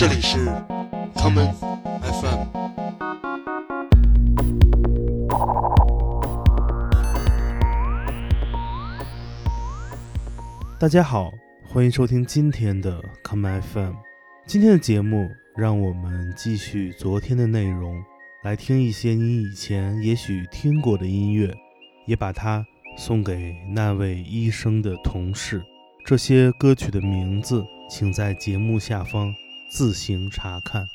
这里是 common FM。大家好，欢迎收听今天的 common FM。今天的节目，让我们继续昨天的内容，来听一些你以前也许听过的音乐，也把它送给那位医生的同事。这些歌曲的名字，请在节目下方自行查看。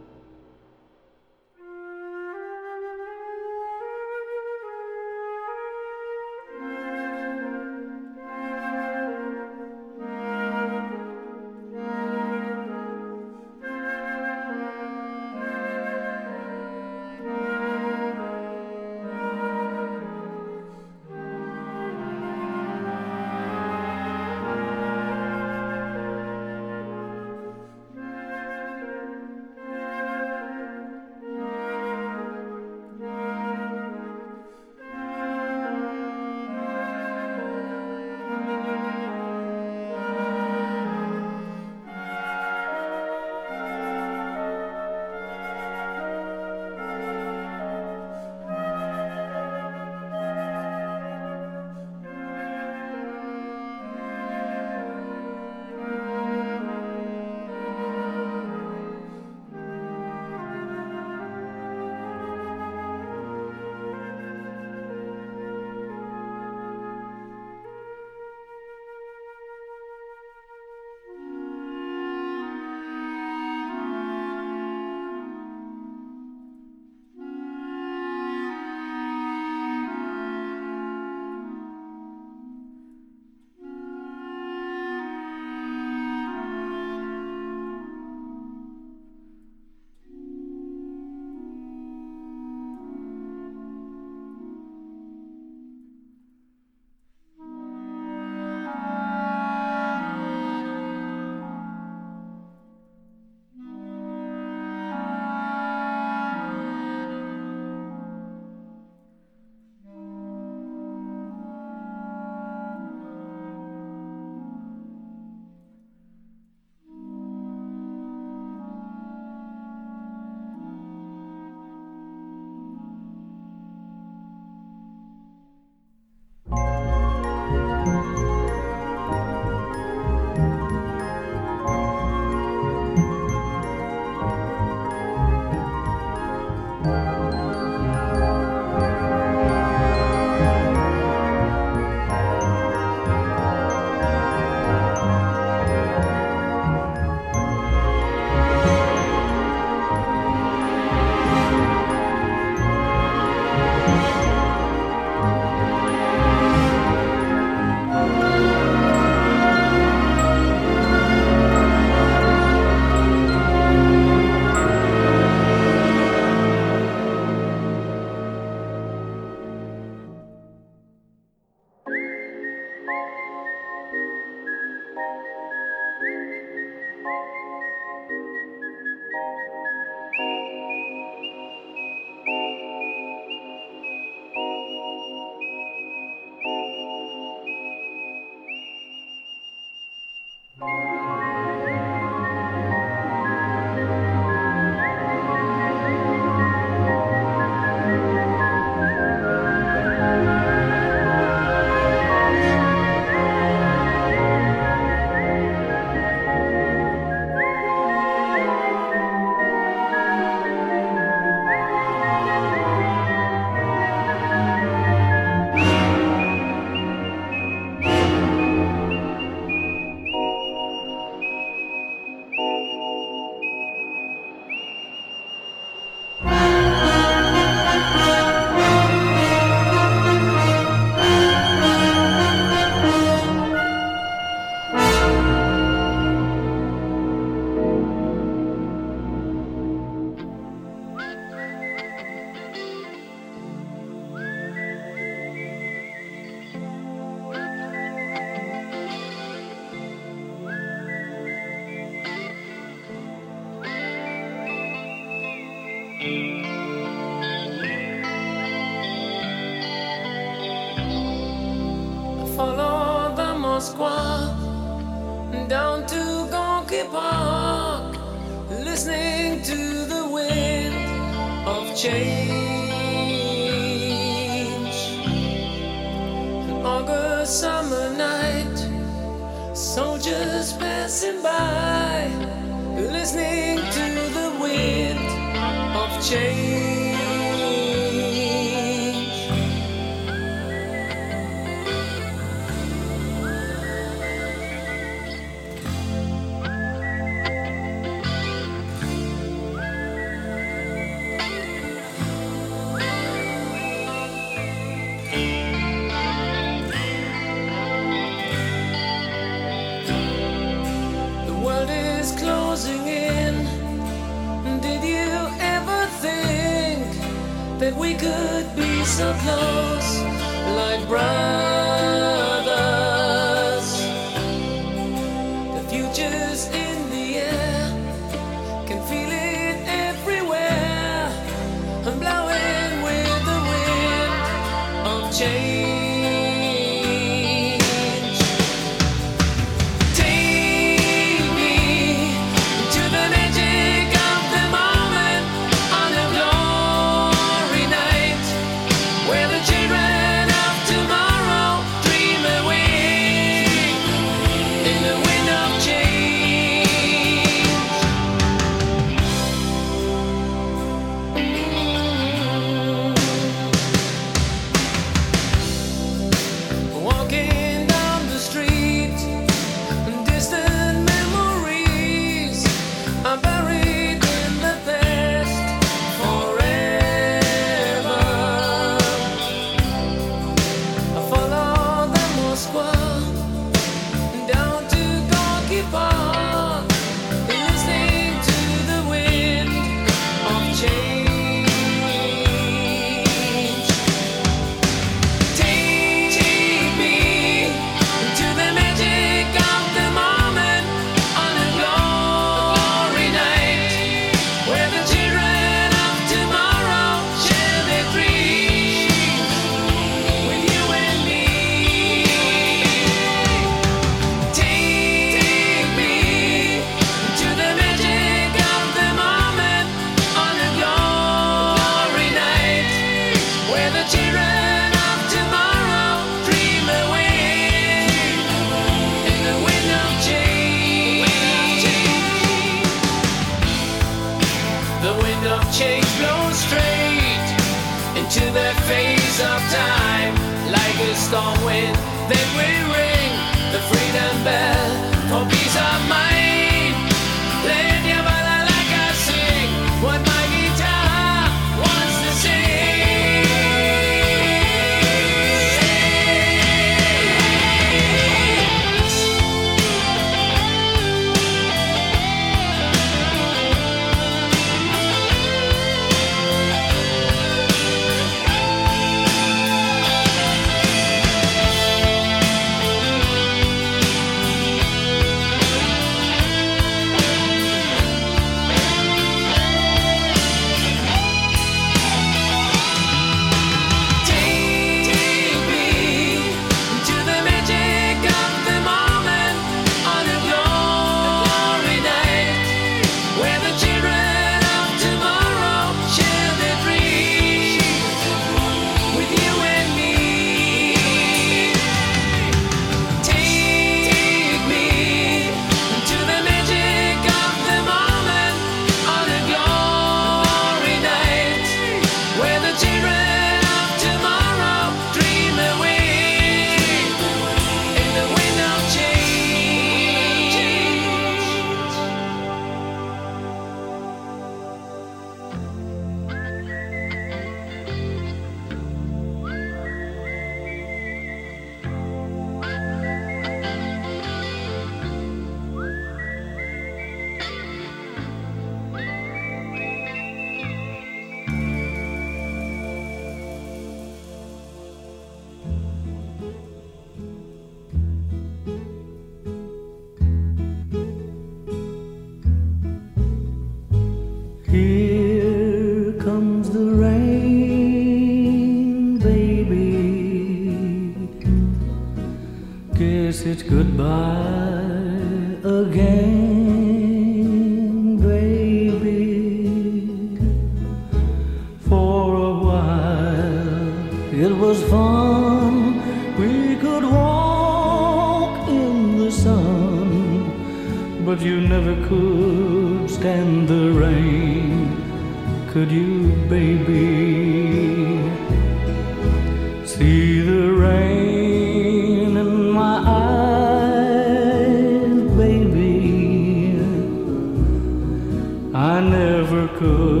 Could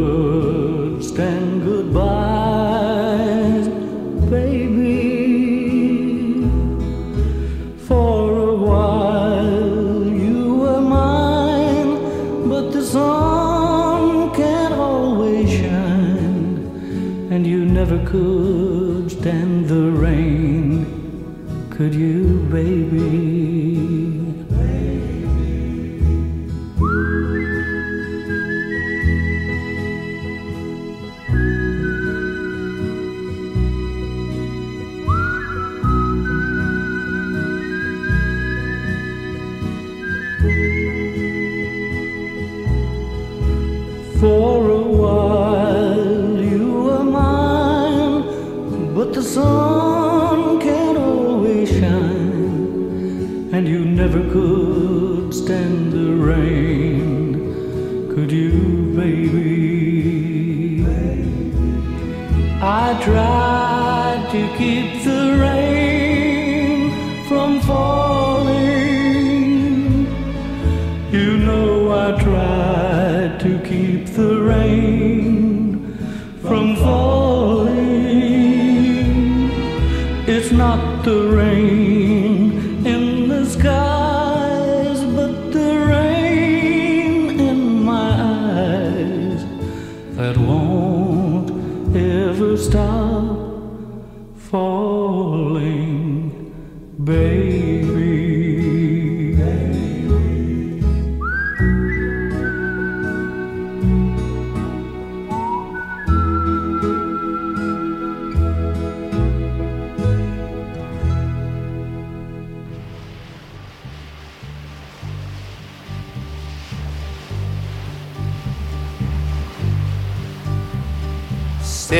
Know I tried to keep the rain from falling. It's not the rain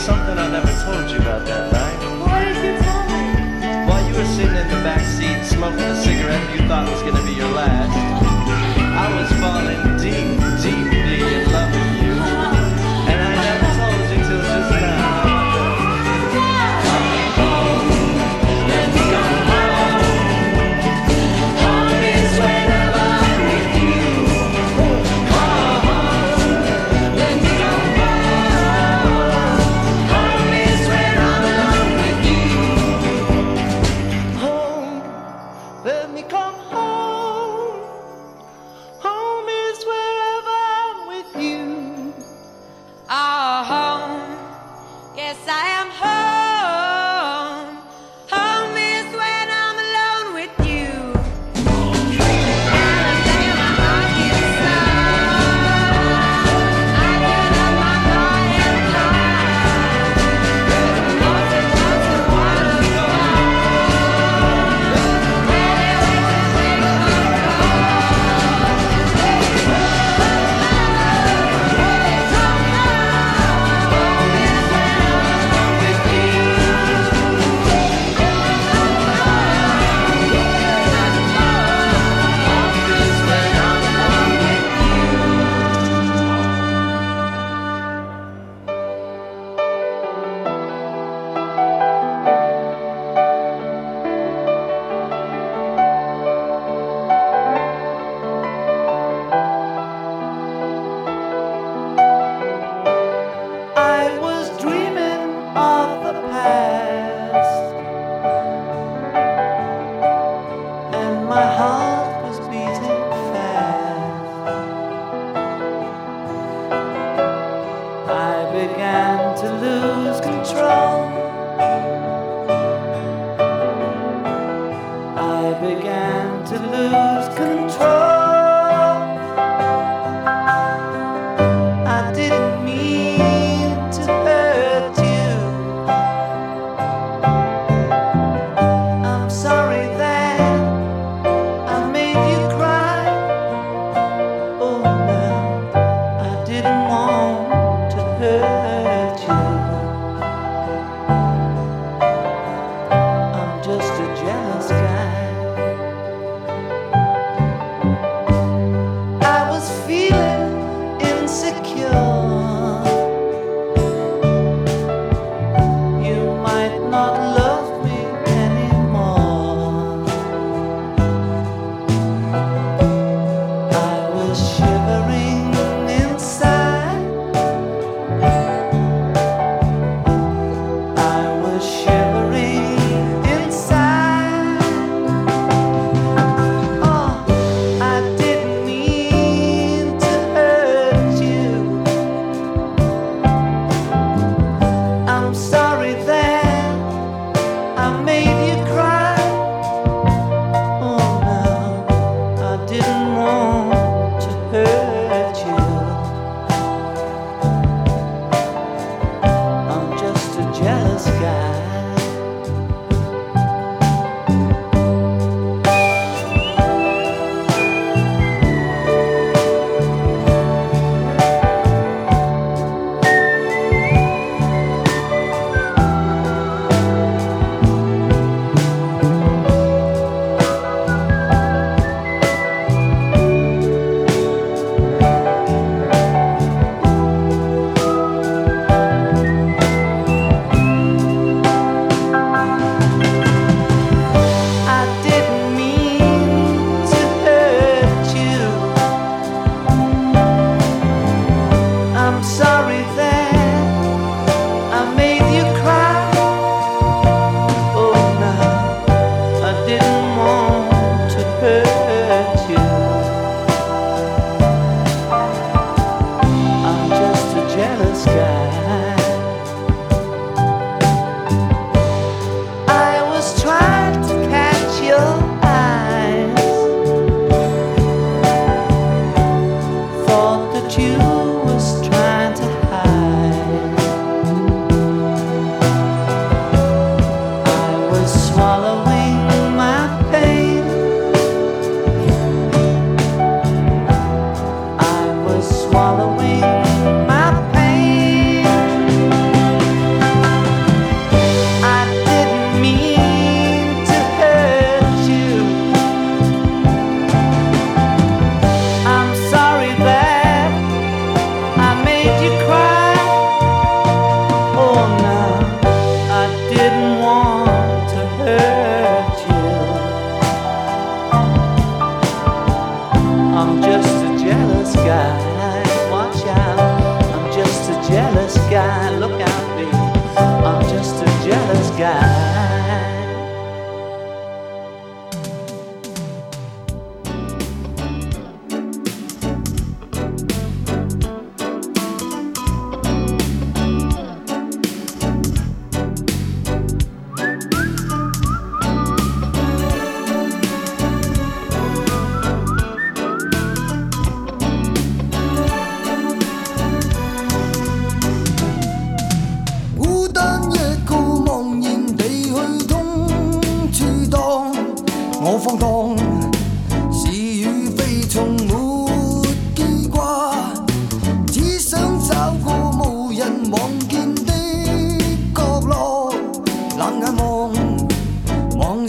something I never told you about that night. Why did you tell me? While you were sitting in the back seat smoking a cigarette you thought was gonna be your last, I was falling deep, deep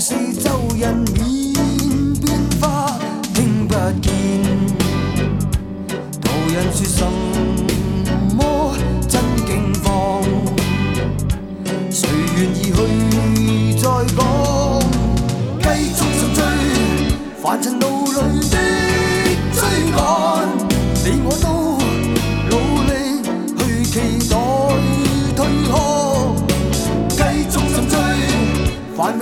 四周人面变化，听不见途人说什么真境况。谁愿意去再讲？继续沉醉，凡尘路里的追赶，你我都努力去期待退航。继续沉醉，繁荣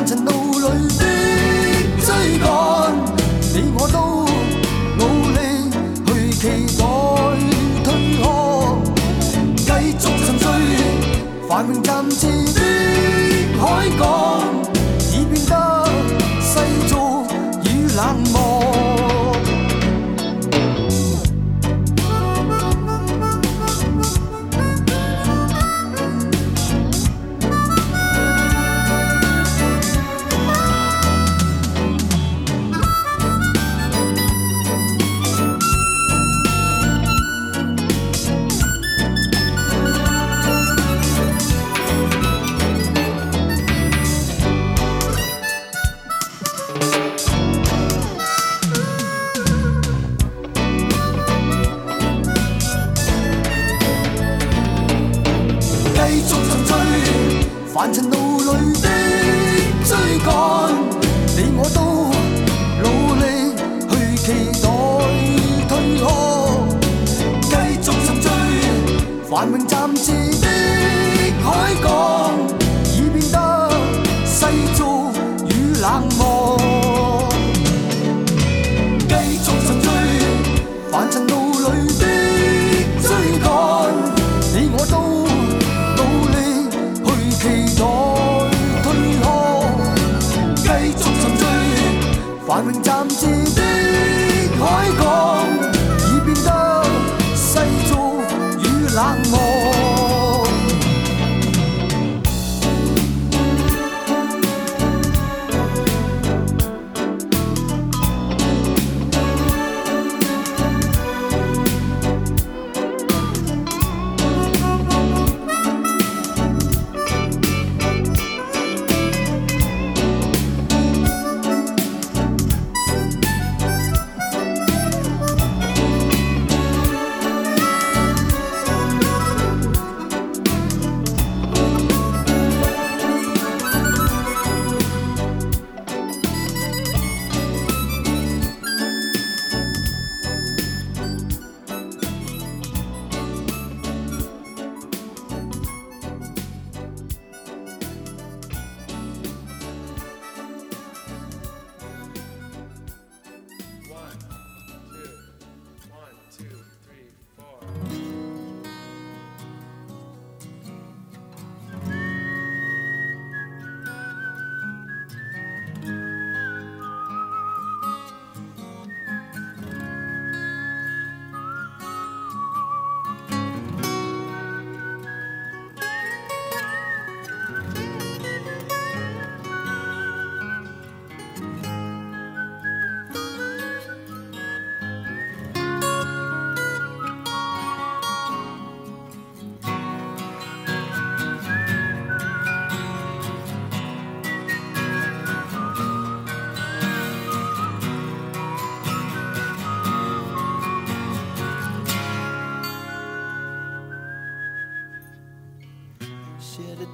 凡塵路里的追赶，你我都努力去期待退后，继续沉醉，繁榮暫時繁荣暂借的海港，已变得世俗与冷漠。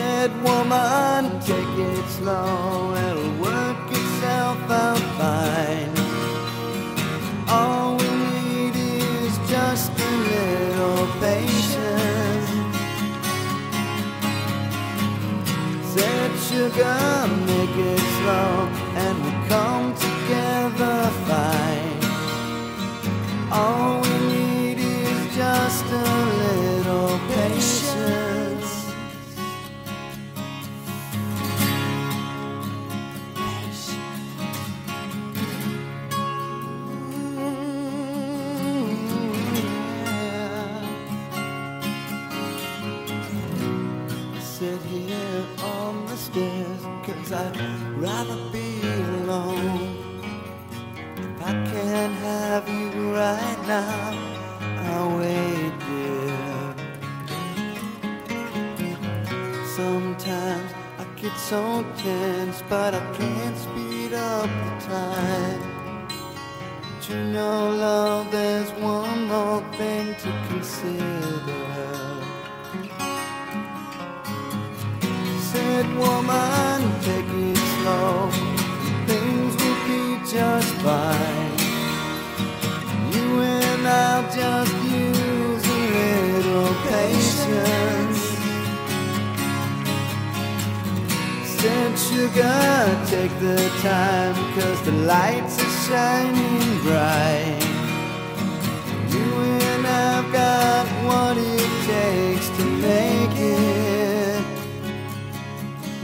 Said woman, take it slow, it'll work itself out fine. All we need is just a little patience. Said sugar, make it slow, and we'll come together fine. All we need is just I'd rather be alone. If I can't have you right now, I'll wait, dear. Sometimes I get so tense, but I can't speed up the time. But you know, love, there's one more thing to consider. Said woman, just fine. You and I'll just use a little patience. Said sugar, take the time, cause the lights are shining bright. You and I've got what it takes to make it.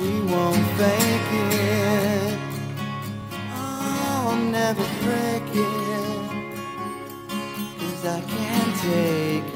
We won't fake it. Never break it. Cause I can't take it.